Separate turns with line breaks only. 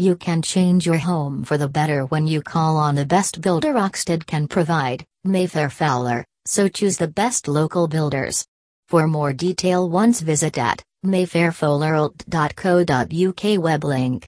You can change your home for the better when you call on the best builder Oxted can provide, Mayfair Fowler, so choose the best local builders. For more detail once visit at mayfairfowlerltd.co.uk web link.